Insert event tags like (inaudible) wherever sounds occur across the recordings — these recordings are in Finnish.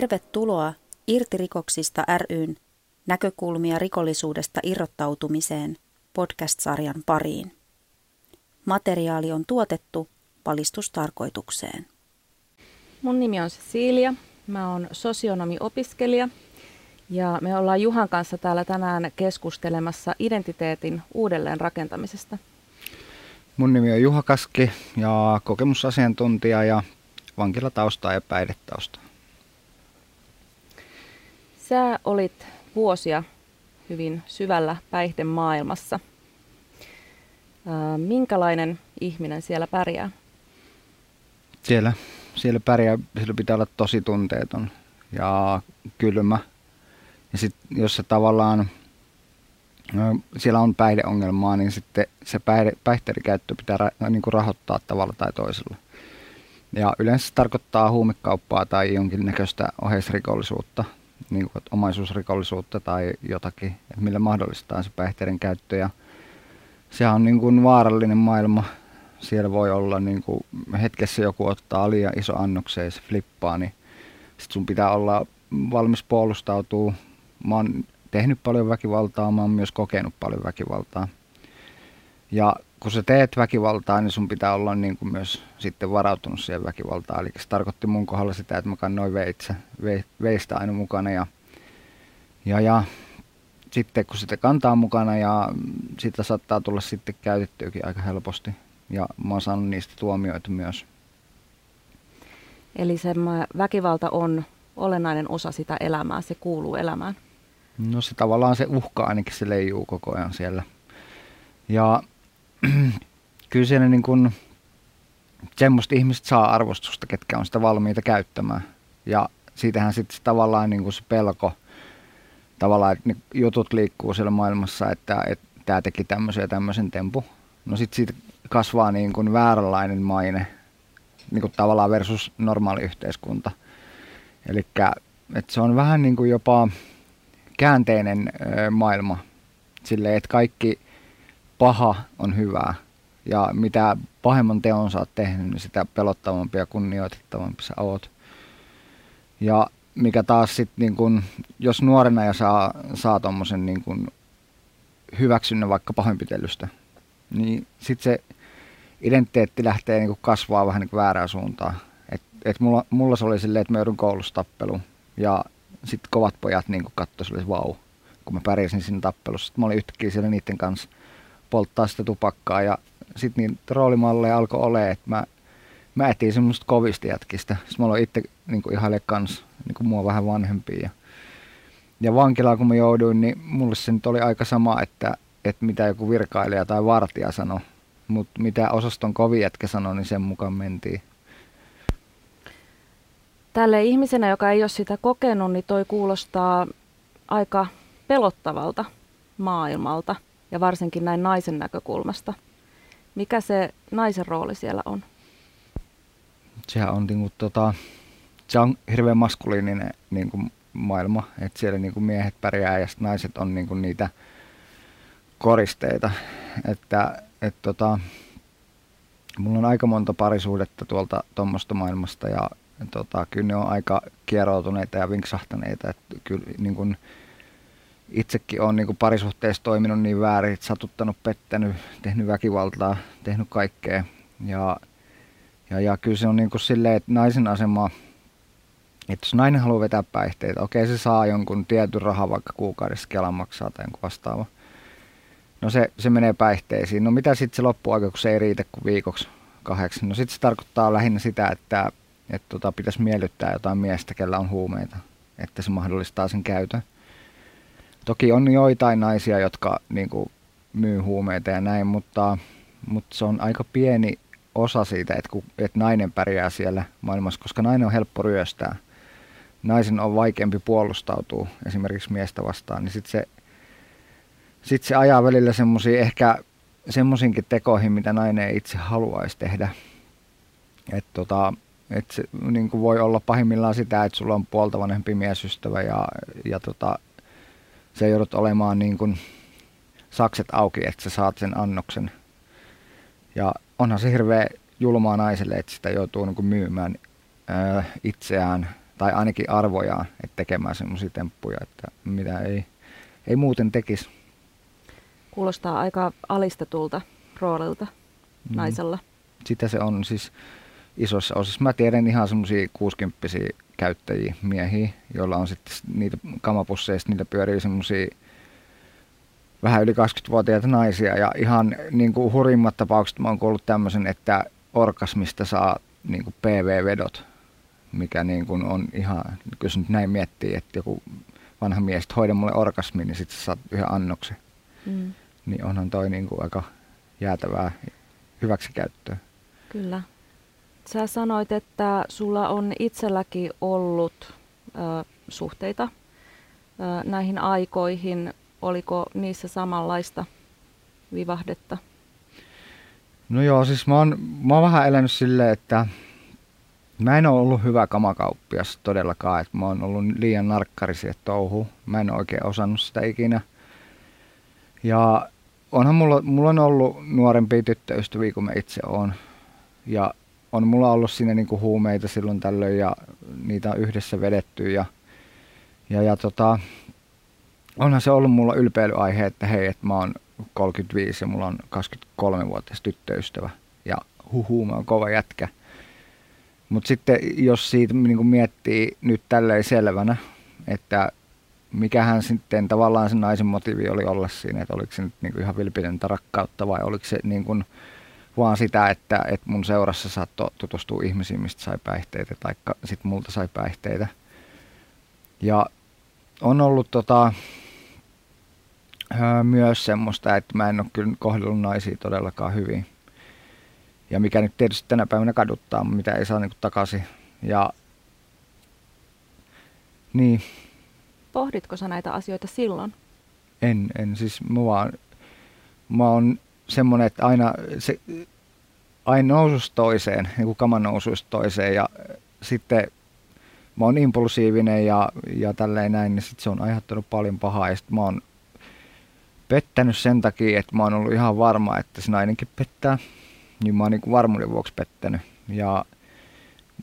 Tervetuloa Irti rikoksista ryn näkökulmia rikollisuudesta irrottautumiseen podcast-sarjan pariin. Materiaali on tuotettu valistustarkoitukseen. Mun nimi on Cecilia. Mä oon sosionomiopiskelija ja me ollaan Juhan kanssa täällä tänään keskustelemassa identiteetin uudelleen rakentamisesta. Mun nimi on Juha Kaski ja kokemusasiantuntija ja vankilatausta ja päihdetausta. Sä olit vuosia hyvin syvällä päihdemaailmassa. Minkälainen ihminen siellä pärjää? Siellä, siellä pärjää, siellä pitää olla tosi tunteeton ja kylmä. Ja sit, jos se tavallaan, no, siellä on päihdeongelmaa, niin sitten se päihde, päihteiden käyttö pitää ra, niin kuin rahoittaa tavalla tai toisella. Ja yleensä se tarkoittaa huumekauppaa tai jonkinnäköistä oheisrikollisuutta niin kuin, omaisuusrikollisuutta tai jotakin, millä mahdollistaa se päihteiden käyttö. Ja sehän on niin kuin vaarallinen maailma. Siellä voi olla niin kuin, hetkessä joku ottaa liian iso annokseen ja se flippaa, niin sit sun pitää olla valmis puolustautuu. Mä oon tehnyt paljon väkivaltaa, mä oon myös kokenut paljon väkivaltaa. Ja kun sä teet väkivaltaa, niin sun pitää olla niin kuin myös sitten varautunut siihen väkivaltaan. Eli se tarkoitti mun kohdalla sitä, että mä kannoin veitse, ve, veistä aina mukana. Ja, ja, ja sitten kun sitä kantaa mukana ja sitä saattaa tulla sitten käytettyäkin aika helposti. Ja mä oon saanut niistä tuomioita myös. Eli se väkivalta on olennainen osa sitä elämää, se kuuluu elämään. No se tavallaan se uhka ainakin se leijuu koko ajan siellä. Ja (clears throat) kyllä siellä niin kuin, semmoista ihmistä saa arvostusta, ketkä on sitä valmiita käyttämään. Ja siitähän sitten tavallaan niin kuin se pelko, tavallaan, että ne jutut liikkuu siellä maailmassa, että, että tämä teki tämmöisen ja tämmöisen tempu. No sitten siitä kasvaa niin kuin vääränlainen maine, niin kuin tavallaan versus normaali yhteiskunta. Eli se on vähän niin kuin jopa käänteinen maailma. Silleen, että kaikki paha on hyvää. Ja mitä pahemman teon sä oot tehnyt, niin sitä pelottavampi ja kunnioitettavampi sä oot. Ja mikä taas sitten, niin kun, jos nuorena ja saa, saa tuommoisen niin kun hyväksynnän vaikka pahoinpitelystä, niin sitten se identiteetti lähtee niin kasvaa vähän niin väärään suuntaan. Et, et mulla, mulla se oli silleen, että mä joudun koulustappeluun ja sitten kovat pojat niin katsoivat, vau, kun mä pärjäsin siinä tappelussa. Sitten mä olin yhtäkkiä siellä niiden kanssa – polttaa sitä tupakkaa ja sitten niin roolimalleja alkoi olemaan, että mä, mä etin semmoista kovista jätkistä. Sitten mä aloin itse niin ihaile kans niin kuin mua vähän vanhempia. Ja, ja vankilaan kun mä jouduin, niin mulle se nyt oli aika sama, että, että mitä joku virkailija tai vartija sanoi. Mutta mitä osaston kovi jätkä sanoi, niin sen mukaan mentiin. Tälle ihmisenä, joka ei ole sitä kokenut, niin toi kuulostaa aika pelottavalta maailmalta – ja varsinkin näin naisen näkökulmasta. Mikä se naisen rooli siellä on? Sehän on, niin kuin, tota, se on hirveän maskuliininen niin kuin, maailma, että siellä niin kuin, miehet pärjää ja naiset on niin kuin, niitä koristeita. Että, et, tota, mulla on aika monta parisuudetta tuolta tuommoista maailmasta ja tota, kyllä ne on aika kieroutuneita ja vinksahtaneita. Että kyllä niin kuin, itsekin olen niin parisuhteessa toiminut niin väärin, satuttanut, pettänyt, tehnyt väkivaltaa, tehnyt kaikkea. Ja, ja, ja kyllä se on niin kuin silleen, että naisen asema, että jos nainen haluaa vetää päihteitä, okei se saa jonkun tietyn rahan vaikka kuukaudessa Kelan maksaa tai jonkun vastaava. No se, se menee päihteisiin. No mitä sitten se loppuaika, kun se ei riitä kuin viikoksi kahdeksi? No sitten se tarkoittaa lähinnä sitä, että, että tota, pitäisi miellyttää jotain miestä, kellä on huumeita, että se mahdollistaa sen käytön. Toki on joitain naisia, jotka niin kuin, myy huumeita ja näin, mutta, mutta se on aika pieni osa siitä, että, kun, että nainen pärjää siellä maailmassa, koska nainen on helppo ryöstää. Naisen on vaikeampi puolustautua esimerkiksi miestä vastaan, niin sitten se, sit se ajaa välillä semmoisia ehkä semmoisinkin tekoihin, mitä nainen ei itse haluaisi tehdä. Että tota, et se niin voi olla pahimmillaan sitä, että sulla on puolta vanhempi miesystävä ja, ja tota, se joudut olemaan niin kuin sakset auki, että sä saat sen annoksen. Ja onhan se hirveä julmaa naiselle, että sitä joutuu niin kuin myymään ää, itseään tai ainakin arvojaan, että tekemään semmoisia temppuja, että mitä ei, ei muuten tekisi. Kuulostaa aika alistetulta roolilta mm. naisella. Sitä se on siis isossa osassa. Mä tiedän ihan semmoisia 60 käyttäjiä, miehiä, joilla on sitten niitä kamapusseista, niitä pyörii semmoisia vähän yli 20-vuotiaita naisia ja ihan niin kuin hurimmat tapaukset mä oon kuullut tämmöisen, että orkasmista saa niin kuin PV-vedot, mikä niin kuin on ihan, jos nyt näin miettii, että joku vanha mies, että hoida mulle orgasmi, niin sitten saat yhden annoksen. Mm. Niin onhan toi niin kuin aika jäätävää hyväksikäyttöä. Kyllä. Sä sanoit, että sulla on itselläkin ollut ö, suhteita ö, näihin aikoihin. Oliko niissä samanlaista vivahdetta? No joo, siis mä oon, mä oon vähän elänyt silleen, että mä en ole ollut hyvä kamakauppias todellakaan. Että mä oon ollut liian narkkari siihen. Mä en oikein osannut sitä ikinä. Ja onhan mulla, mulla on ollut nuorempia tyttöystäviä kuin mä itse oon. Ja on mulla ollut siinä niinku huumeita silloin tällöin ja niitä on yhdessä vedetty. Ja, ja, ja tota, onhan se ollut mulla ylpeilyaihe, että hei, että mä oon 35 ja mulla on 23-vuotias tyttöystävä. Ja huhu, mä oon kova jätkä. Mutta sitten jos siitä niin miettii nyt tälleen selvänä, että mikähän sitten tavallaan sen naisen motiivi oli olla siinä, että oliko se nyt niin ihan vilpitöntä rakkautta vai oliko se niin kuin vaan sitä, että, että mun seurassa saattoi tutustua ihmisiin, mistä sai päihteitä tai sitten multa sai päihteitä. Ja on ollut tota, myös semmoista, että mä en ole kyllä kohdellut naisia todellakaan hyvin. Ja mikä nyt tietysti tänä päivänä kaduttaa, mitä ei saa niin takaisin. Ja niin. Pohditko sä näitä asioita silloin? En, en. Siis mä vaan, mä oon semmonen, että aina, se, aina nousus toiseen, niin kuin kaman nousuista toiseen ja sitten mä oon impulsiivinen ja, ja tälleen näin, niin sit se on aiheuttanut paljon pahaa ja sit mä oon pettänyt sen takia, että mä oon ollut ihan varma, että se nainenkin pettää. Niin mä oon niin varmuuden vuoksi pettänyt. Ja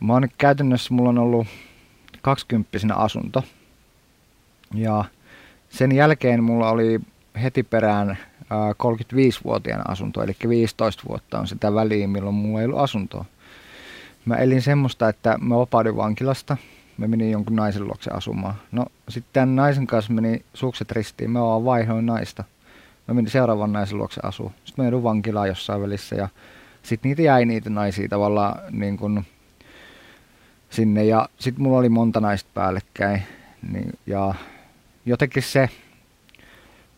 mä oon käytännössä, mulla on ollut 20 asunto. Ja sen jälkeen mulla oli heti perään 35-vuotiaan asunto, eli 15 vuotta on sitä väliä, milloin mulla ei ollut asuntoa. Mä elin semmoista, että mä vapaudin vankilasta, mä menin jonkun naisen luokse asumaan. No sitten tämän naisen kanssa meni sukset ristiin, mä vaan vaihoin naista. Mä menin seuraavan naisen luokse asuun. Sitten mä joudun vankilaan jossain välissä ja sitten niitä jäi niitä naisia tavallaan niin kun sinne. Ja sitten mulla oli monta naista päällekkäin. Niin, ja jotenkin se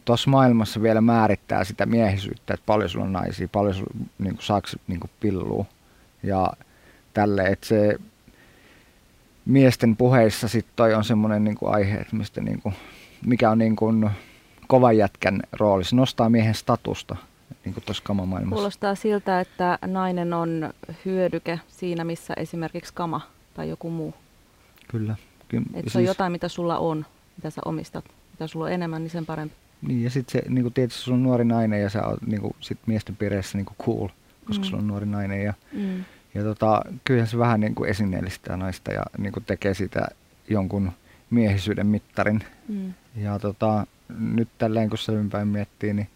tuossa maailmassa vielä määrittää sitä miehisyyttä, että paljon sulla on naisia, paljon sulla niin kuin, saako niin kuin pillua. Ja tälle, että se miesten puheissa sitten toi on semmoinen niin aihe, että mistä niin kuin, mikä on niin kuin, kovan jätkän rooli. Se nostaa miehen statusta niin kuin tuossa kamamaailmassa. Kuulostaa siltä, että nainen on hyödyke siinä, missä esimerkiksi kama tai joku muu. Kyllä. Ky- että se on siis- jotain, mitä sulla on, mitä sä omistat. Mitä sulla on enemmän, niin sen parempi. Niin, ja sitten se, niin kuin tietysti sulla on nuori nainen ja sä oot niin kuin, sit miesten piireissä niin kuin cool, koska mm. sulla on nuori nainen. Ja, mm. ja tota, kyllähän se vähän niin kuin esineellistää naista ja niin kuin tekee sitä jonkun miehisyyden mittarin. Mm. Ja tota, nyt tälleen kun selvinpäin miettii, niin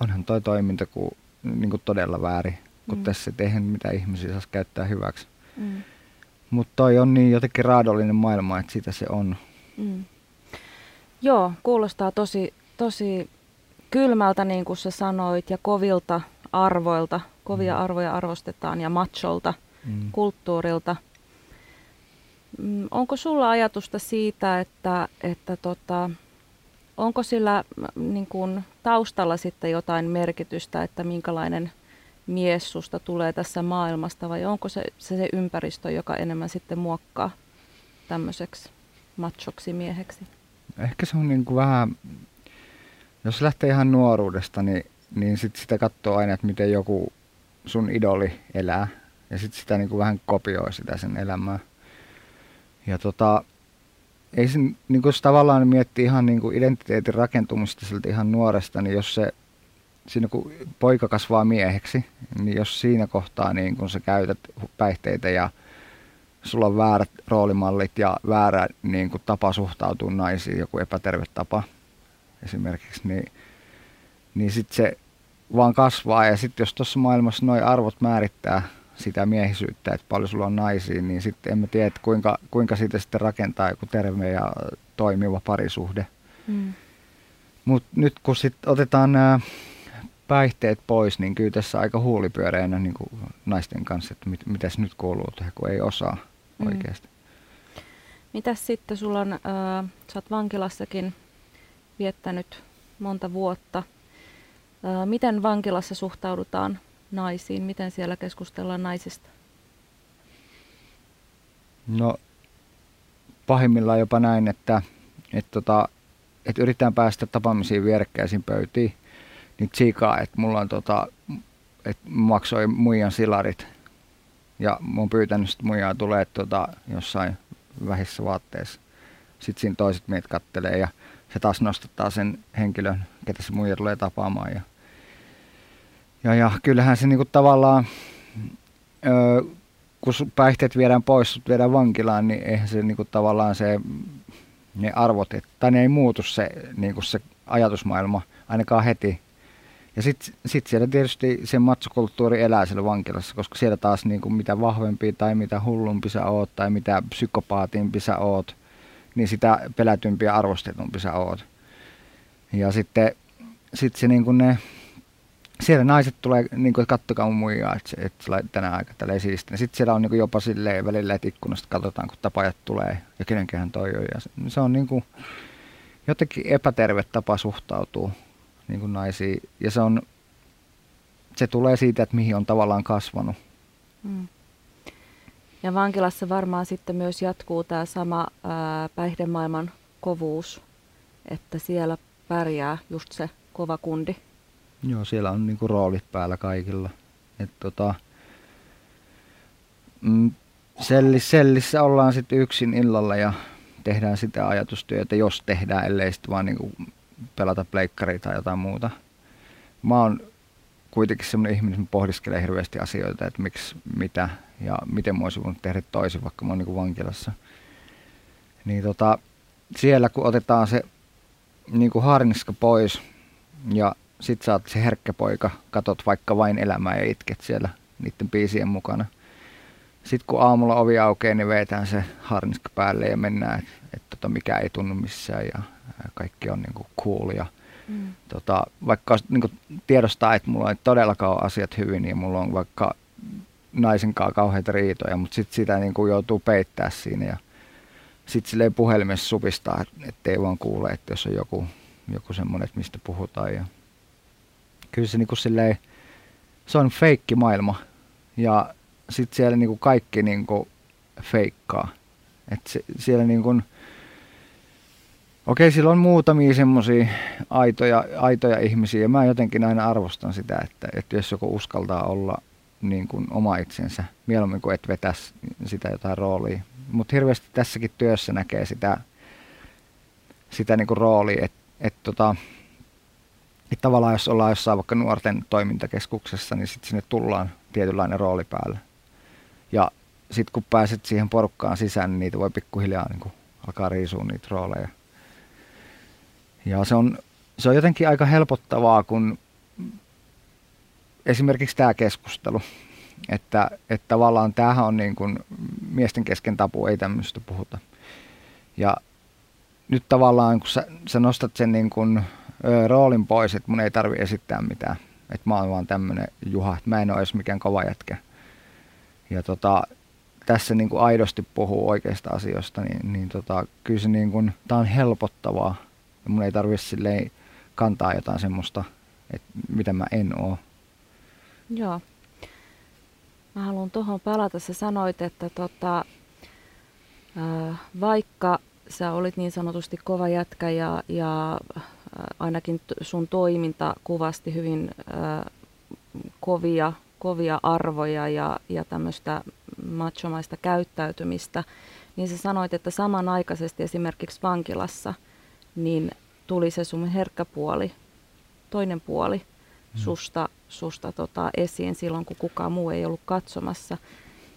onhan toi toiminta kuin, niin kuin todella väärin, kun mm. tässä ei mitä ihmisiä saisi käyttää hyväksi. Mm. Mutta toi on niin jotenkin raadollinen maailma, että sitä se on. Mm. Joo, kuulostaa tosi, tosi kylmältä, niin kuin sä sanoit, ja kovilta arvoilta. Kovia mm. arvoja arvostetaan ja macholta, mm. kulttuurilta. Mm, onko sulla ajatusta siitä, että, että tota, onko sillä niin kuin, taustalla sitten jotain merkitystä, että minkälainen mies susta tulee tässä maailmasta vai onko se se, se ympäristö, joka enemmän sitten muokkaa tämmöiseksi machoksi mieheksi? Ehkä se on niin kuin vähän, jos lähtee ihan nuoruudesta, niin, niin sit sitä katsoo aina, että miten joku sun idoli elää ja sitten sitä niin kuin vähän kopioi sitä sen elämää. Ja tota, ei se, niin kuin tavallaan miettii ihan niin kuin identiteetin rakentumista siltä ihan nuoresta, niin jos se, siinä kun poika kasvaa mieheksi, niin jos siinä kohtaa niin kun sä käytät päihteitä ja sulla on väärät roolimallit ja väärä niin kuin, tapa suhtautua naisiin, joku epäterve tapa esimerkiksi, niin, niin sitten se vaan kasvaa. Ja sitten jos tuossa maailmassa nuo arvot määrittää sitä miehisyyttä, että paljon sulla on naisia, niin sitten en mä tiedä, että kuinka, kuinka siitä sitten rakentaa joku terve ja toimiva parisuhde. Mm. Mutta nyt kun sitten otetaan nämä päihteet pois, niin kyllä tässä aika huulipyöreänä niin kuin naisten kanssa, että mit, mitäs nyt kuuluu tehdä, kun ei osaa mm. oikeasti. Mitäs sitten, sulla on, äh, sä oot vankilassakin viettänyt monta vuotta. Miten vankilassa suhtaudutaan naisiin? Miten siellä keskustellaan naisista? No pahimmillaan jopa näin, että, että, tota, että yritetään päästä tapaamisiin vierekkäisiin pöytiin niin tsiikaa, että mulla on tota, että maksoi muijan silarit ja oon pyytänyt sit muijaa tulee tota, jossain vähissä vaatteissa. Sitten siinä toiset miehet kattelee ja se taas nostattaa sen henkilön, ketä se muija tulee tapaamaan. Ja, ja, ja kyllähän se niinku tavallaan, ö, kun päihteet viedään pois, viedään vankilaan, niin eihän se niinku tavallaan se, ne arvot, tai ne ei muutu se, niinku se ajatusmaailma ainakaan heti ja sitten sit siellä tietysti se matsokulttuuri elää siellä vankilassa, koska siellä taas niin kuin mitä vahvempi tai mitä hullumpi sä oot tai mitä psykopaatimpi sä oot, niin sitä pelätympi ja arvostetumpi sä oot. Ja sitten sit se niin kuin ne, siellä naiset tulee, niin kuin, että kattokaa muijaa, että, että sä tänä aika tälleen siistiä. Sitten siellä on niin kuin jopa silleen välillä, että ikkunasta katsotaan, kun tapajat tulee ja kenenkähän toi on. Ja se, se on niin kuin jotenkin epäterve tapa suhtautua niin kuin naisiin. Ja se, on, se tulee siitä, että mihin on tavallaan kasvanut. Mm. Ja vankilassa varmaan sitten myös jatkuu tämä sama ää, päihdemaailman kovuus, että siellä pärjää just se kova kundi. Joo, siellä on niinku roolit päällä kaikilla. Et tota, mm, sellis, sellissä ollaan sitten yksin illalla ja tehdään sitä ajatustyötä, jos tehdään, ellei sitten vaan niinku pelata pleikkaria tai jotain muuta. Mä oon kuitenkin semmoinen ihminen, että pohdiskelee hirveästi asioita, että miksi, mitä ja miten mä olisin voinut tehdä toisin, vaikka mä oon niin vankilassa. Niin tota, siellä kun otetaan se niin kuin harniska pois ja sit sä oot se herkkä poika, katot vaikka vain elämää ja itket siellä niiden biisien mukana. Sitten kun aamulla ovi aukeaa, niin vetään se harniska päälle ja mennään, että et tota, mikä ei tunnu missään ja kaikki on niin kuin cool ja mm. tota, vaikka niin kuin tiedostaa, että mulla ei todellakaan ole asiat hyvin ja mulla on vaikka naisen kanssa kauheita riitoja, mutta sitten sitä niin kuin joutuu peittää siinä ja sitten silleen puhelimessa supistaa, että ei vaan kuule, että jos on joku, joku semmoinen, että mistä puhutaan ja kyllä se niin kuin silleen, se on feikki maailma ja sitten siellä niin kuin kaikki niin kuin feikkaa. että se, siellä niin kuin, Okei, sillä on muutamia semmoisia aitoja, aitoja ihmisiä mä jotenkin aina arvostan sitä, että, että jos joku uskaltaa olla niin kuin oma itsensä, mieluummin kuin et vetäisi sitä jotain roolia. Mutta hirveästi tässäkin työssä näkee sitä, sitä niin kuin roolia, että et tota, et tavallaan jos ollaan jossain vaikka nuorten toimintakeskuksessa, niin sitten sinne tullaan tietynlainen rooli päälle. Ja sitten kun pääset siihen porukkaan sisään, niin niitä voi pikkuhiljaa niin kuin alkaa riisua niitä rooleja. Ja se on, se on jotenkin aika helpottavaa, kun esimerkiksi tämä keskustelu, että, että tavallaan tämähän on niin kuin miesten kesken tapu, ei tämmöistä puhuta. Ja nyt tavallaan, kun sä, sä nostat sen niin kuin, ö, roolin pois, että mun ei tarvi esittää mitään, että mä oon vaan tämmöinen Juha, että mä en ole edes mikään kova jätkä. Ja tota, tässä niin kuin aidosti puhuu oikeista asioista, niin, niin tota, kyllä se niin kuin, tää on helpottavaa ja mun ei tarvitse silleen kantaa jotain semmoista, että mitä mä en oo. Joo. Mä haluan tuohon palata. Sä sanoit, että tota, vaikka sä olit niin sanotusti kova jätkä ja, ja ainakin sun toiminta kuvasti hyvin äh, kovia, kovia arvoja ja, ja tämmöistä machomaista käyttäytymistä, niin sä sanoit, että samanaikaisesti esimerkiksi vankilassa – niin tuli se sun herkkä puoli, toinen puoli mm. susta, susta tota esiin silloin, kun kukaan muu ei ollut katsomassa.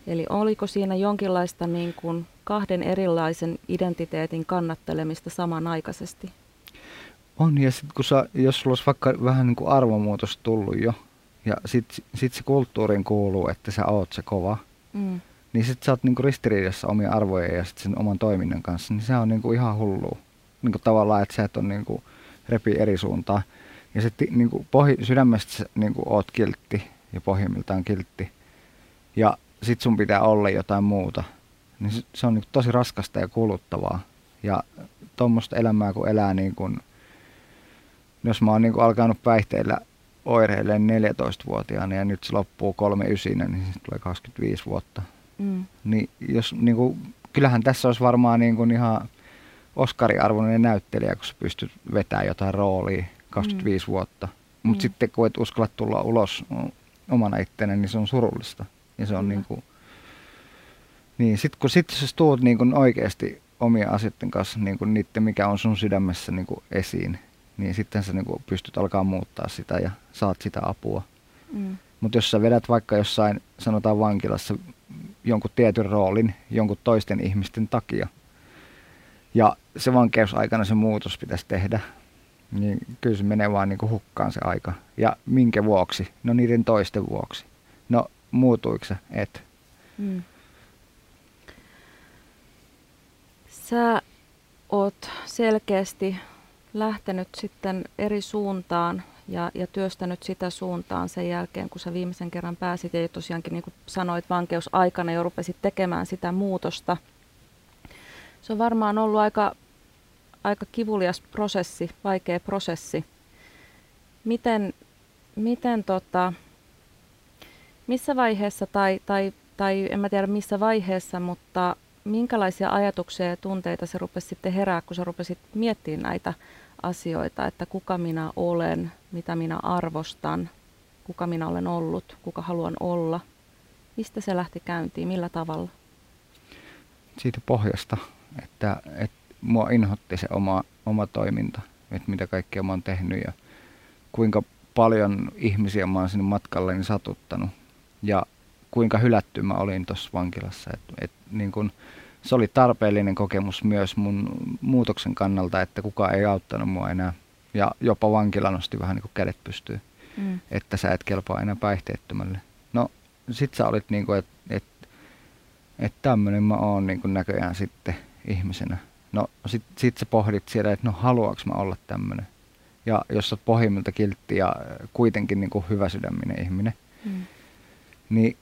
Eli oliko siinä jonkinlaista niin kuin kahden erilaisen identiteetin kannattelemista samanaikaisesti? On, ja sitten kun sä, jos sulla olisi vaikka vähän niin kuin arvomuutos tullut jo, ja sitten sit se kulttuuriin kuuluu, että sä oot se kova, mm. niin sitten sä oot niin kuin ristiriidassa omia arvoja ja sit sen oman toiminnan kanssa, niin se on niin kuin ihan hullua. Niin kuin tavallaan, että sä et ole niin kuin repi eri suuntaan. Ja sitten niin kuin pohi, sydämestä sä niin kuin oot kiltti ja pohjimmiltaan kiltti. Ja sit sun pitää olla jotain muuta. Niin se, se on niin tosi raskasta ja kuluttavaa. Ja tuommoista elämää kun elää niin kuin, jos mä oon niin kuin alkanut päihteillä oireilleen 14-vuotiaana ja nyt se loppuu 39, niin se tulee 25 vuotta. Mm. Niin jos, niin kuin, kyllähän tässä olisi varmaan niin kuin ihan Oscari-arvoinen näyttelijä, kun sä pystyt vetämään jotain roolia 25 mm. vuotta. Mutta mm. sitten kun et uskalla tulla ulos omana ittenä, niin se on surullista. Ja se on mm. niin kuin, niin sitten kun sit sä tuut niin kuin oikeasti omien asioiden kanssa niin kuin niiden, mikä on sun sydämessä niin kuin esiin, niin sitten sä niin kuin pystyt alkaa muuttaa sitä ja saat sitä apua. Mm. Mutta jos sä vedät vaikka jossain, sanotaan vankilassa, jonkun tietyn roolin jonkun toisten ihmisten takia, ja se vankeusaikana se muutos pitäisi tehdä, niin kyllä se menee vaan niin kuin hukkaan se aika. Ja minkä vuoksi? No niiden toisten vuoksi. No muutuiko se? Et. Mm. Sä oot selkeästi lähtenyt sitten eri suuntaan ja, ja työstänyt sitä suuntaan sen jälkeen, kun sä viimeisen kerran pääsit ja tosiaankin niin kuin sanoit vankeusaikana jo rupesit tekemään sitä muutosta. Se on varmaan ollut aika, aika kivulias prosessi, vaikea prosessi. Miten, miten tota, missä vaiheessa tai, tai, tai en mä tiedä missä vaiheessa, mutta minkälaisia ajatuksia ja tunteita se rupesi sitten herää, kun sä rupesit miettimään näitä asioita, että kuka minä olen, mitä minä arvostan, kuka minä olen ollut, kuka haluan olla. Mistä se lähti käyntiin, millä tavalla? Siitä pohjasta, että, että mua inhotti se oma, oma toiminta, että mitä kaikkea mä oon tehnyt ja kuinka paljon ihmisiä mä oon sinne matkalleni satuttanut ja kuinka hylätty mä olin tuossa vankilassa. Et, et, niin kun, se oli tarpeellinen kokemus myös mun muutoksen kannalta, että kukaan ei auttanut mua enää. Ja jopa vankila nosti vähän niin kuin kädet pystyy, mm. että sä et kelpaa enää päihteettömälle. No sit sä olit niin kuin, että et, et tämmönen mä oon niin kuin näköjään sitten ihmisenä. No sit, sit sä pohdit siellä, että no haluaks mä olla tämmönen. Ja jos sä oot pohjimmilta kiltti ja kuitenkin niin kuin hyvä sydäminen ihminen, mm. niin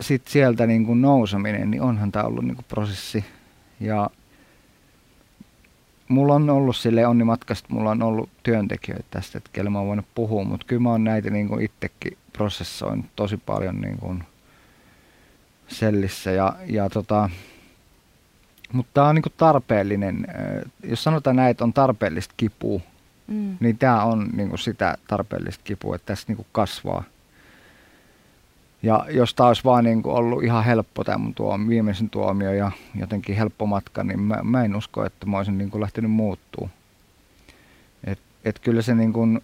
sit sieltä niin kuin nouseminen, niin onhan tämä ollut niin kuin prosessi. Ja mulla on ollut sille onni matkasta, mulla on ollut työntekijöitä tästä, että kelle mä oon voinut puhua, mutta kyllä mä oon näitä niin kuin itsekin prosessoin tosi paljon niin kuin sellissä. Ja, ja tota, mutta tämä on niin kuin tarpeellinen, jos sanotaan näin, että on tarpeellista kipua, mm. niin tämä on niin kuin sitä tarpeellista kipua, että tässä niin kuin kasvaa. Ja jos tämä olisi vaan niin kuin ollut ihan helppo tämä mun tuo, viimeisen tuomio ja jotenkin helppo matka, niin mä, mä en usko, että mä olisin niin kuin lähtenyt muuttuu. Et, et kyllä se niin kuin,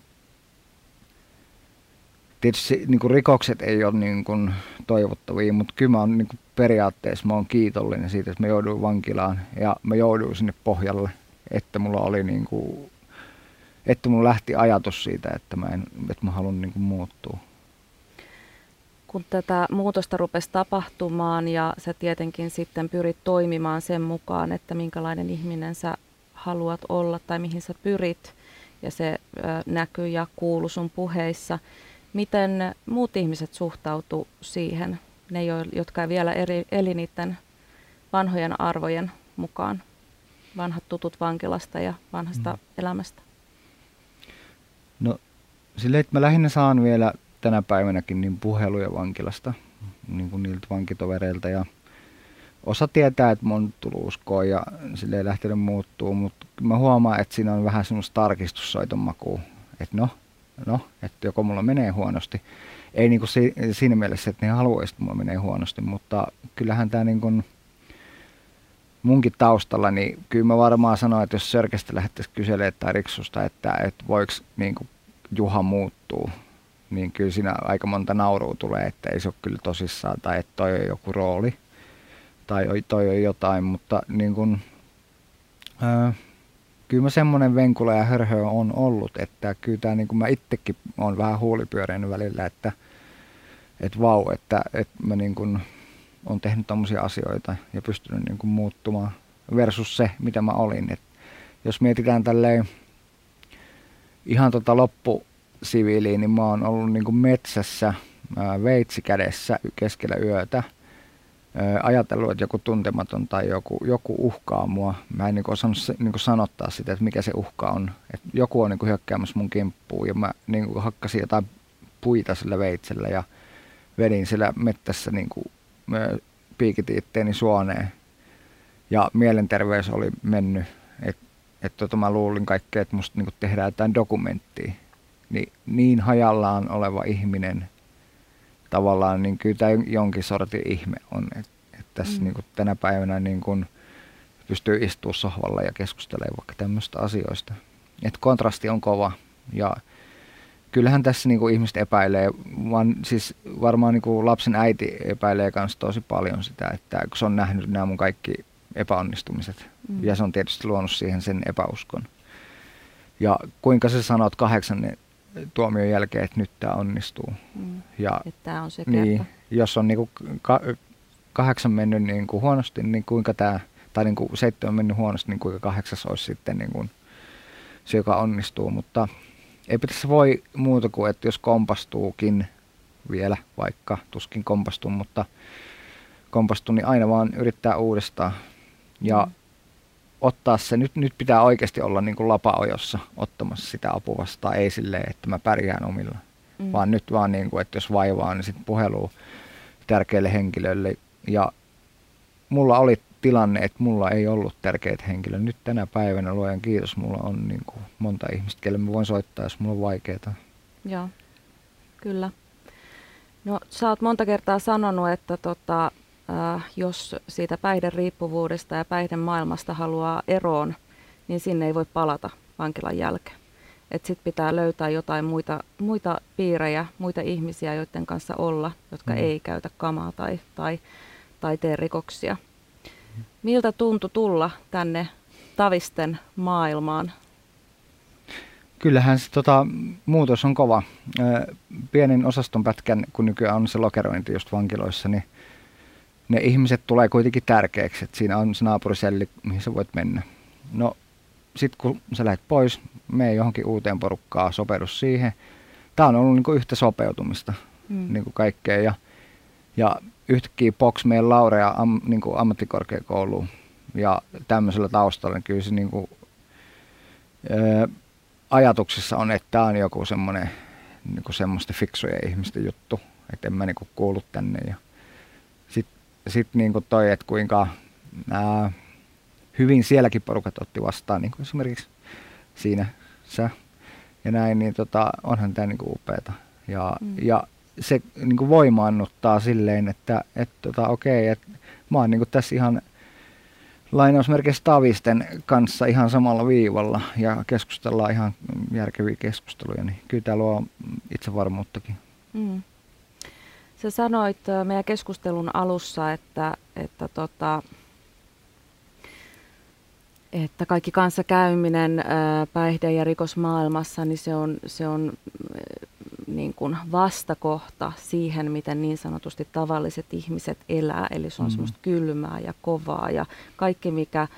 tietysti niin kuin rikokset ei ole niin kuin toivottavia, mutta kyllä mä on niin kuin periaatteessa mä oon kiitollinen siitä, että mä jouduin vankilaan ja mä jouduin sinne pohjalle, että mulla oli niin kuin, että mulla lähti ajatus siitä, että mä, en, että mä haluan niin kuin muuttua kun tätä muutosta rupesi tapahtumaan ja sä tietenkin sitten pyrit toimimaan sen mukaan, että minkälainen ihminen sä haluat olla tai mihin sä pyrit ja se näkyy ja kuuluu sun puheissa. Miten muut ihmiset suhtautu siihen, ne jotka vielä eri, eli niiden vanhojen arvojen mukaan, vanhat tutut vankilasta ja vanhasta mm. elämästä? No silleen, että mä lähinnä saan vielä tänä päivänäkin niin puheluja vankilasta, niin kuin niiltä vankitovereilta. Ja osa tietää, että mun tullut uskoa ja sille ei lähtenyt muuttuu, mutta mä huomaan, että siinä on vähän semmoista tarkistussoiton makua. Että no, no, että joko mulla menee huonosti. Ei niin kuin si- siinä mielessä, että ne haluaisi, että mulla menee huonosti, mutta kyllähän tämä niin kuin munkin taustalla, niin kyllä mä varmaan sanoin, että jos Sörkestä lähdettäisiin kyselemään tai Riksusta, että, että voiko niin kuin Juha muuttuu, niin kyllä siinä aika monta naurua tulee, että ei se ole kyllä tosissaan tai että toi on joku rooli tai toi on jotain, mutta niin kun, ää, kyllä mä semmoinen venkula ja hörhö on ollut, että kyllä tämä niin kuin mä itsekin on vähän huulipyöreinen välillä, että et vau, että, että mä niin kuin on tehnyt tommosia asioita ja pystynyt niin kuin muuttumaan versus se, mitä mä olin. Et jos mietitään tälleen ihan tota loppusiviiliin, niin mä oon ollut niin kuin metsässä veitsi kädessä keskellä yötä – ajatellut, että joku tuntematon tai joku, joku uhkaa mua. Mä en niin osannut niin sanottaa sitä, että mikä se uhka on. Että joku on niin hyökkäämässä mun kimppuun ja mä niin hakkasin jotain puita sillä veitsellä ja vedin sillä mettässä niin kuin, piikitin itteeni suoneen. Ja mielenterveys oli mennyt. Että et tota mä luulin kaikkea, että musta niin tehdään jotain dokumenttia. Niin, niin hajallaan oleva ihminen – tavallaan niin kyllä tämä jonkin sortin ihme on, että et tässä mm. niin kuin tänä päivänä niin kuin pystyy istua sohvalla ja keskustelemaan vaikka tämmöistä asioista. Et kontrasti on kova ja kyllähän tässä niin kuin ihmiset epäilee, vaan siis varmaan niin kuin lapsen äiti epäilee myös tosi paljon sitä, että kun se on nähnyt nämä mun kaikki epäonnistumiset mm. ja se on tietysti luonut siihen sen epäuskon. Ja kuinka sä sanot kahdeksan tuomion jälkeen, että nyt tämä onnistuu. Mm. Ja, että tämä on se niin, jos on niinku ka- kahdeksan mennyt niinku huonosti, niin kuinka tämä, tai niinku seitsemän mennyt huonosti, niin kuinka kahdeksas olisi sitten niinku se, joka onnistuu. Mutta ei tässä voi muuta kuin, että jos kompastuukin vielä, vaikka tuskin kompastuu, mutta kompastuu, niin aina vaan yrittää uudestaan. Ja mm ottaa se, nyt, nyt pitää oikeasti olla niin kuin lapaojossa ottamassa sitä apua vastaan, ei silleen, että mä pärjään omilla. Mm. Vaan nyt vaan, niin kuin, että jos vaivaa, niin sitten puhelu tärkeille henkilöille. Ja mulla oli tilanne, että mulla ei ollut tärkeitä henkilöitä. Nyt tänä päivänä, luojan kiitos, mulla on niin kuin monta ihmistä, kelle mä voin soittaa, jos mulla on vaikeaa. Joo, kyllä. No sä oot monta kertaa sanonut, että tota, jos siitä päihderiippuvuudesta ja päihdemaailmasta haluaa eroon, niin sinne ei voi palata vankilan jälkeen. Sitten pitää löytää jotain muita, muita piirejä, muita ihmisiä, joiden kanssa olla, jotka mm. ei käytä kamaa tai, tai, tai tee rikoksia. Miltä tuntui tulla tänne Tavisten maailmaan? Kyllähän se tota, muutos on kova. Pienin osaston pätkän, kun nykyään on se lokerointi just vankiloissa, niin ne ihmiset tulee kuitenkin tärkeäksi, että siinä on se naapuriselli, mihin sä voit mennä. No, sitten kun sä lähdet pois, mene johonkin uuteen porukkaan, sopeudu siihen. Tämä on ollut niin kuin yhtä sopeutumista mm. niin kuin kaikkea. Ja, ja yhtäkkiä Box meidän laurea am, niin kuin ammattikorkeakouluun ja tämmöisellä taustalla, niin kyllä se niin kuin, ää, ajatuksissa on, että tämä on joku semmoinen niin kuin semmoista fiksuja ihmisten juttu, että en mä niin kuin kuulu tänne. Ja sitten niin toi, että kuinka ää, hyvin sielläkin porukat otti vastaan, niin kuin esimerkiksi siinä sä ja näin, niin tota, onhan tämä niin upeata. Ja, mm. ja se niin kuin voimaannuttaa silleen, että et, tota, okei, että mä oon niin kuin tässä ihan lainausmerkeissä Tavisten kanssa ihan samalla viivalla ja keskustellaan ihan järkeviä keskusteluja, niin kyllä tämä luo itsevarmuuttakin. Mm. Sä sanoit meidän keskustelun alussa, että, että, tota, että kaikki kanssakäyminen päihde- ja rikosmaailmassa, niin se on, se on niin kuin vastakohta siihen, miten niin sanotusti tavalliset ihmiset elää. Eli se on mm-hmm. semmoista kylmää ja kovaa ja kaikki, mikä,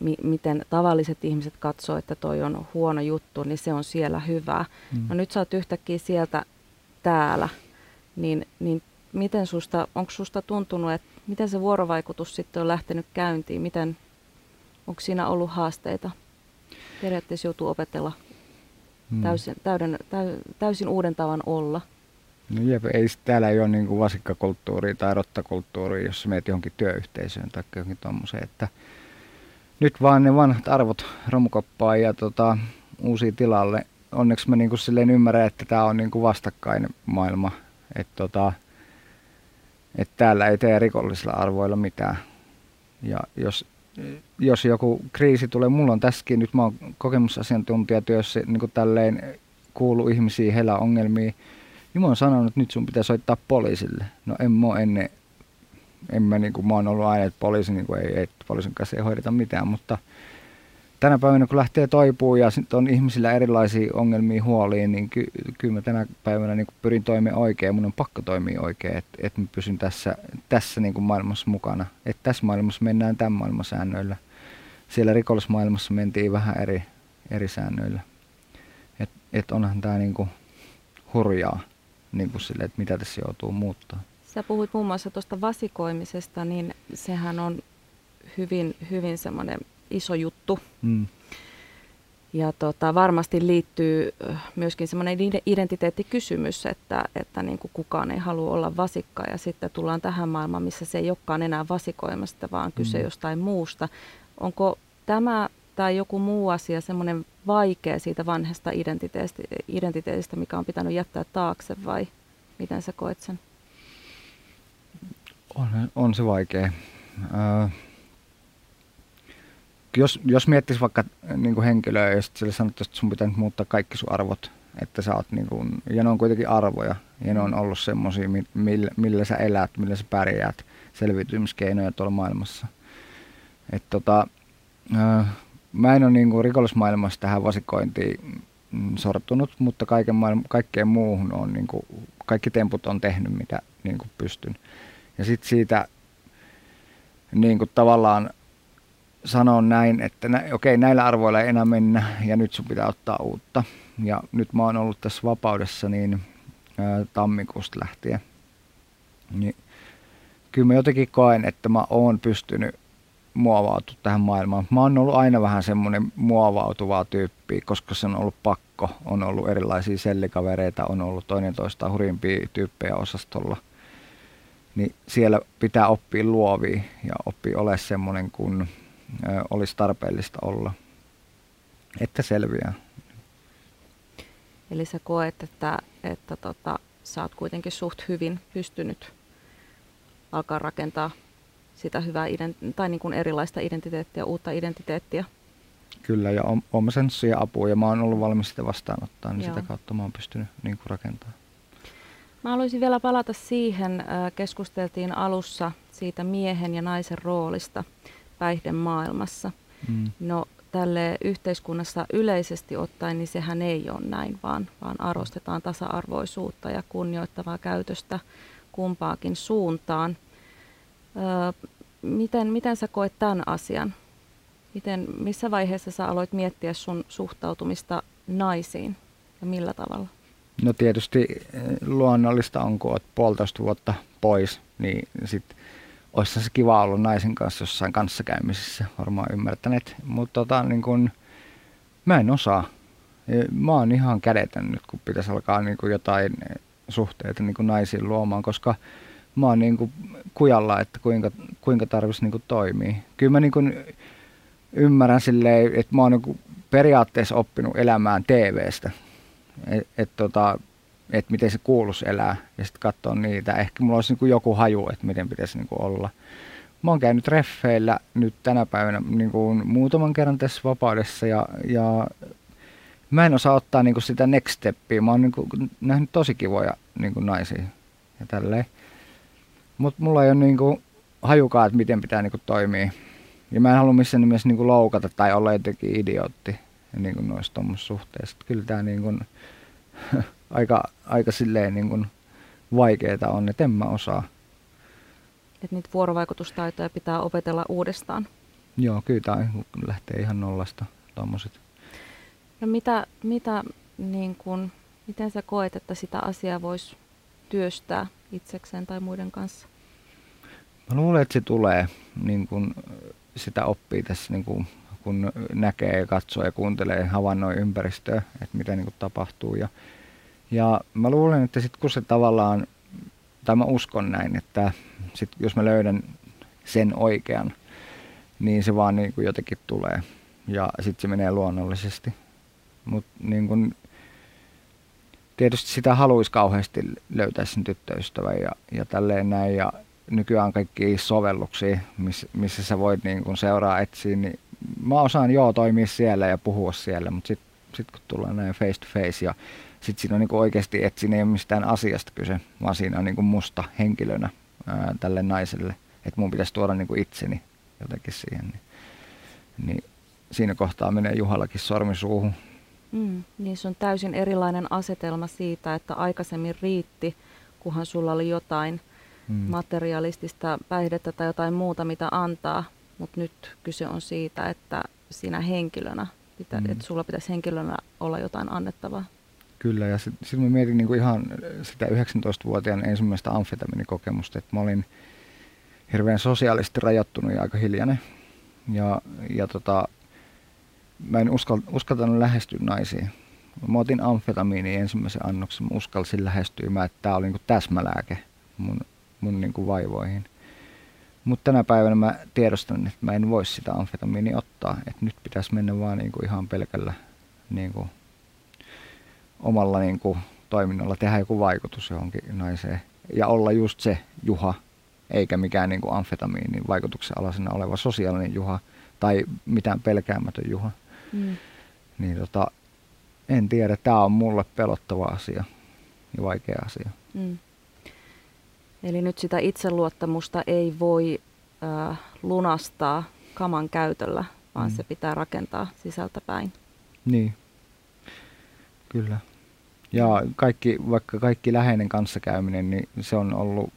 mi, miten tavalliset ihmiset katsoo, että toi on huono juttu, niin se on siellä hyvää. Mm. No nyt sä oot yhtäkkiä sieltä täällä niin, niin miten susta, onko susta tuntunut, että miten se vuorovaikutus sitten on lähtenyt käyntiin? Miten, onko siinä ollut haasteita? Periaatteessa joutuu opetella hmm. täysin, täyden, täy, täysin uuden tavan olla. No jep, ei, täällä ei ole niin vasikkakulttuuria tai rottakulttuuria, jos meet johonkin työyhteisöön tai johonkin tuommoiseen, että nyt vaan ne vanhat arvot romukoppaa ja tota, uusia tilalle. Onneksi mä niin kuin silleen ymmärrän, että tämä on niin kuin vastakkain maailma että tota, et täällä ei tee rikollisilla arvoilla mitään. Ja jos, jos joku kriisi tulee, mulla on tässäkin, nyt mä oon kokemusasiantuntijatyössä niin tälleen kuulu ihmisiä, heillä ongelmia, niin mä oon sanonut, että nyt sun pitää soittaa poliisille. No en mä ennen, en mä, niin kuin, mä oon ollut aina, että poliisi niin kuin, ei, ei, poliisin kanssa ei hoideta mitään, mutta tänä päivänä kun lähtee toipuu ja on ihmisillä erilaisia ongelmia, huoliin, niin ky, kyllä mä tänä päivänä niin pyrin toimia oikein mun on pakko toimia oikein, että et mä pysyn tässä, tässä niin kuin maailmassa mukana. Että tässä maailmassa mennään tämän maailman säännöillä. Siellä rikollismaailmassa mentiin vähän eri, eri säännöillä. Että et onhan tämä niin kuin hurjaa, niin kuin sille, että mitä tässä joutuu muuttaa. Sä puhuit muun muassa tuosta vasikoimisesta, niin sehän on hyvin, hyvin semmoinen iso juttu. Mm. Ja tota, varmasti liittyy myöskin semmoinen identiteettikysymys, että, että niin kuin kukaan ei halua olla vasikka ja sitten tullaan tähän maailmaan, missä se ei olekaan enää vasikoimasta, vaan kyse mm. jostain muusta. Onko tämä tai joku muu asia semmoinen vaikea siitä vanhasta identiteetistä, identiteetistä, mikä on pitänyt jättää taakse vai miten sä koet sen? On, on se vaikea. Äh, jos, jos miettisi vaikka niin kuin henkilöä ja sitten sille sanottaisiin, että sun pitää nyt muuttaa kaikki sun arvot, että sä oot niin kuin, ja ne on kuitenkin arvoja, ja ne on ollut semmoisia, millä, millä sä elät, millä sä pärjäät, selviytymiskeinoja tuolla maailmassa. Et tota, äh, mä en ole niin kuin rikollismaailmassa tähän vasikointiin sortunut, mutta kaiken maailma, kaikkeen muuhun on, niin kuin, kaikki temput on tehnyt, mitä niin kuin pystyn. Ja sitten siitä niin kuin tavallaan sanon näin, että nä, okei, näillä arvoilla ei enää mennä ja nyt sun pitää ottaa uutta. Ja nyt mä oon ollut tässä vapaudessa niin ää, tammikuusta lähtien. Niin, kyllä mä jotenkin koen, että mä oon pystynyt muovautua tähän maailmaan. Mä oon ollut aina vähän semmoinen muovautuvaa tyyppi, koska se on ollut pakko. On ollut erilaisia sellikavereita, on ollut toinen toista hurjimpia tyyppejä osastolla. Niin siellä pitää oppia luovia ja oppia ole semmoinen kuin olisi tarpeellista olla, että selviää. Eli sä koet, että, että tota, sä oot kuitenkin suht hyvin pystynyt alkaa rakentaa sitä hyvää ident- tai niin kuin erilaista identiteettiä, uutta identiteettiä. Kyllä, ja on, on sen apua, ja mä oon ollut valmis sitä vastaanottaa, niin Joo. sitä kautta mä oon pystynyt niin kuin rakentamaan. Mä haluaisin vielä palata siihen, keskusteltiin alussa siitä miehen ja naisen roolista päihdemaailmassa. Mm. No tälle yhteiskunnassa yleisesti ottaen, niin sehän ei ole näin, vaan, vaan arvostetaan tasa-arvoisuutta ja kunnioittavaa käytöstä kumpaakin suuntaan. Öö, miten, miten sä koet tämän asian? Miten, missä vaiheessa sä aloit miettiä sun suhtautumista naisiin ja millä tavalla? No tietysti eh, luonnollista on, kun olet puolitoista vuotta pois, niin sitten olisi se kiva olla naisen kanssa jossain kanssakäymisissä, varmaan ymmärtäneet. Mutta tota, niin kun, mä en osaa. Mä oon ihan kädetön nyt, kun pitäisi alkaa niin kuin jotain suhteita niin naisiin luomaan, koska mä oon niin kuin kujalla, että kuinka, kuinka tarvitsisi niin toimia. Kyllä mä niin kuin ymmärrän silleen, että mä oon niin periaatteessa oppinut elämään TV-stä. Et, et tota, että miten se kuuluisi elää ja sitten katsoa niitä. Ehkä mulla olisi niin kuin joku haju, että miten pitäisi niin kuin olla. Mä oon käynyt reffeillä nyt tänä päivänä niin kuin muutaman kerran tässä vapaudessa ja, ja mä en osaa ottaa niin kuin sitä next steppia. Mä oon niin kuin nähnyt tosi kivoja niin kuin naisia ja tälleen. Mutta mulla ei ole niin kuin että miten pitää niin kuin toimia. Ja mä en halua missään nimessä niin kuin loukata tai olla jotenkin idiootti niin kuin noissa suhteissa. Kyllä tämä niin kuin, (laughs) aika, aika silleen niin kuin vaikeeta on, että en mä osaa. Että niitä vuorovaikutustaitoja pitää opetella uudestaan. Joo, kyllä tämä lähtee ihan nollasta tuommoiset. No mitä, mitä niin kun, miten sä koet, että sitä asiaa voisi työstää itsekseen tai muiden kanssa? Mä luulen, että se tulee, niin kun sitä oppii tässä, niin kun, kun näkee ja katsoo ja kuuntelee, havainnoi ympäristöä, että mitä niin tapahtuu. Ja ja mä luulen, että sitten kun se tavallaan, tai mä uskon näin, että sit jos mä löydän sen oikean, niin se vaan niin kuin jotenkin tulee. Ja sitten se menee luonnollisesti. Mutta niin kun, tietysti sitä haluaisi kauheasti löytää sen tyttöystävän ja, ja tälleen näin. Ja nykyään kaikki sovelluksia, miss, missä sä voit niin kun seuraa etsiä, niin mä osaan joo toimia siellä ja puhua siellä, mutta sitten sit kun tullaan näin face to face ja sitten siinä on niin oikeasti, että siinä ei ole mistään asiasta kyse, vaan siinä on niin musta henkilönä ää, tälle naiselle. Että mun pitäisi tuoda niin itseni jotenkin siihen. Niin, niin siinä kohtaa menee Juhallakin sormi suuhun. Mm, niin se on täysin erilainen asetelma siitä, että aikaisemmin riitti, kunhan sulla oli jotain mm. materialistista päihdettä tai jotain muuta, mitä antaa. Mutta nyt kyse on siitä, että sinä henkilönä, pitä, mm. että sulla pitäisi henkilönä olla jotain annettavaa. Kyllä, ja sit mä mietin niinku ihan sitä 19-vuotiaan ensimmäistä amfetamiinikokemusta, että mä olin hirveän sosiaalisesti rajoittunut ja aika hiljainen. Ja, ja tota, mä en uskal, uskaltanut lähestyä naisiin. Mä otin amfetamiinin ensimmäisen annoksen, mä uskalsin lähestyä, mä, että tämä oli niin täsmälääke mun, mun niin kuin vaivoihin. Mutta tänä päivänä mä tiedostan, että mä en voi sitä amfetamiinia ottaa. Että nyt pitäisi mennä vaan niin kuin ihan pelkällä niin kuin omalla niin kuin toiminnalla, tehdä joku vaikutus johonkin naiseen. Ja olla just se Juha, eikä mikään niin kuin amfetamiinin vaikutuksen alasena oleva sosiaalinen Juha tai mitään pelkäämätön Juha. Mm. Niin tota, en tiedä, tämä on mulle pelottava asia ja vaikea asia. Mm. Eli nyt sitä itseluottamusta ei voi äh, lunastaa kaman käytöllä, vaan mm. se pitää rakentaa sisältä päin. Niin, kyllä. Ja kaikki, vaikka kaikki läheinen kanssakäyminen, niin se on ollut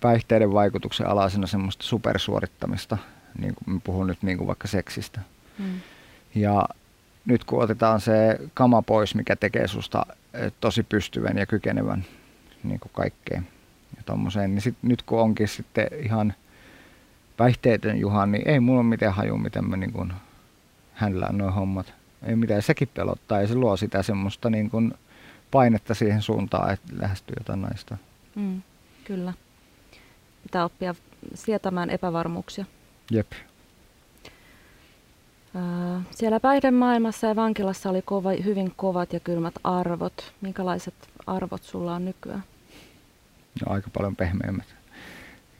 päihteiden vaikutuksen alaisena semmoista supersuorittamista, niin kuin puhun nyt niin kuin vaikka seksistä. Mm. Ja nyt kun otetaan se kama pois, mikä tekee susta tosi pystyvän ja kykenevän niin kuin kaikkeen ja tommoseen, niin sit, nyt kun onkin sitten ihan päihteetön Juha, niin ei mulla ole mitään haju, miten mä niin kuin hänellään nuo hommat. Ei mitään, sekin pelottaa ja se luo sitä semmoista niin kuin painetta siihen suuntaan, että lähestyy jotain naista. Mm, kyllä. Pitää oppia sietämään epävarmuuksia. Jep. Siellä päihdemaailmassa ja vankilassa oli kova, hyvin kovat ja kylmät arvot. Minkälaiset arvot sulla on nykyään? No, aika paljon pehmeämmät.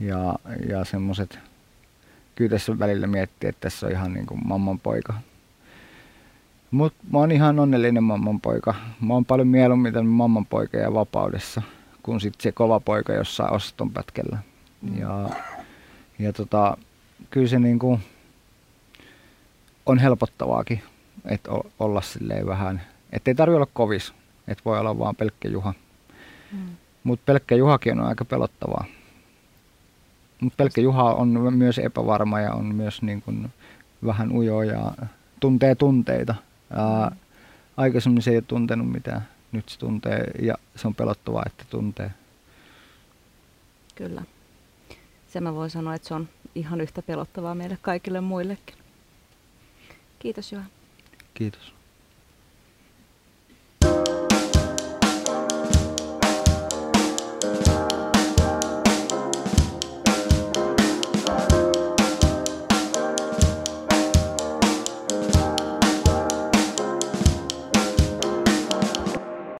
Ja, ja semmoiset, kyllä tässä välillä miettii, että tässä on ihan niin kuin mamman poika. Mutta mä oon ihan onnellinen mamman poika. Mä oon paljon mieluummin tämän mamman poika ja vapaudessa, kuin sitten se kova poika jossain ostonpätkällä. Mm. Ja, ja tota, kyllä se niin kuin, on helpottavaakin, että olla silleen vähän, ettei tarvi olla kovis, että voi olla vaan pelkkä Juha. Mm. Mutta pelkkä Juhakin on aika pelottavaa. Mutta pelkkä Juha on myös epävarma ja on myös niin kuin vähän ujo ja tuntee tunteita. Ää, aikaisemmin se ei ole tuntenut mitään. Nyt se tuntee ja se on pelottavaa, että tuntee. Kyllä. Se mä voin sanoa, että se on ihan yhtä pelottavaa meille kaikille muillekin. Kiitos Juha. Kiitos.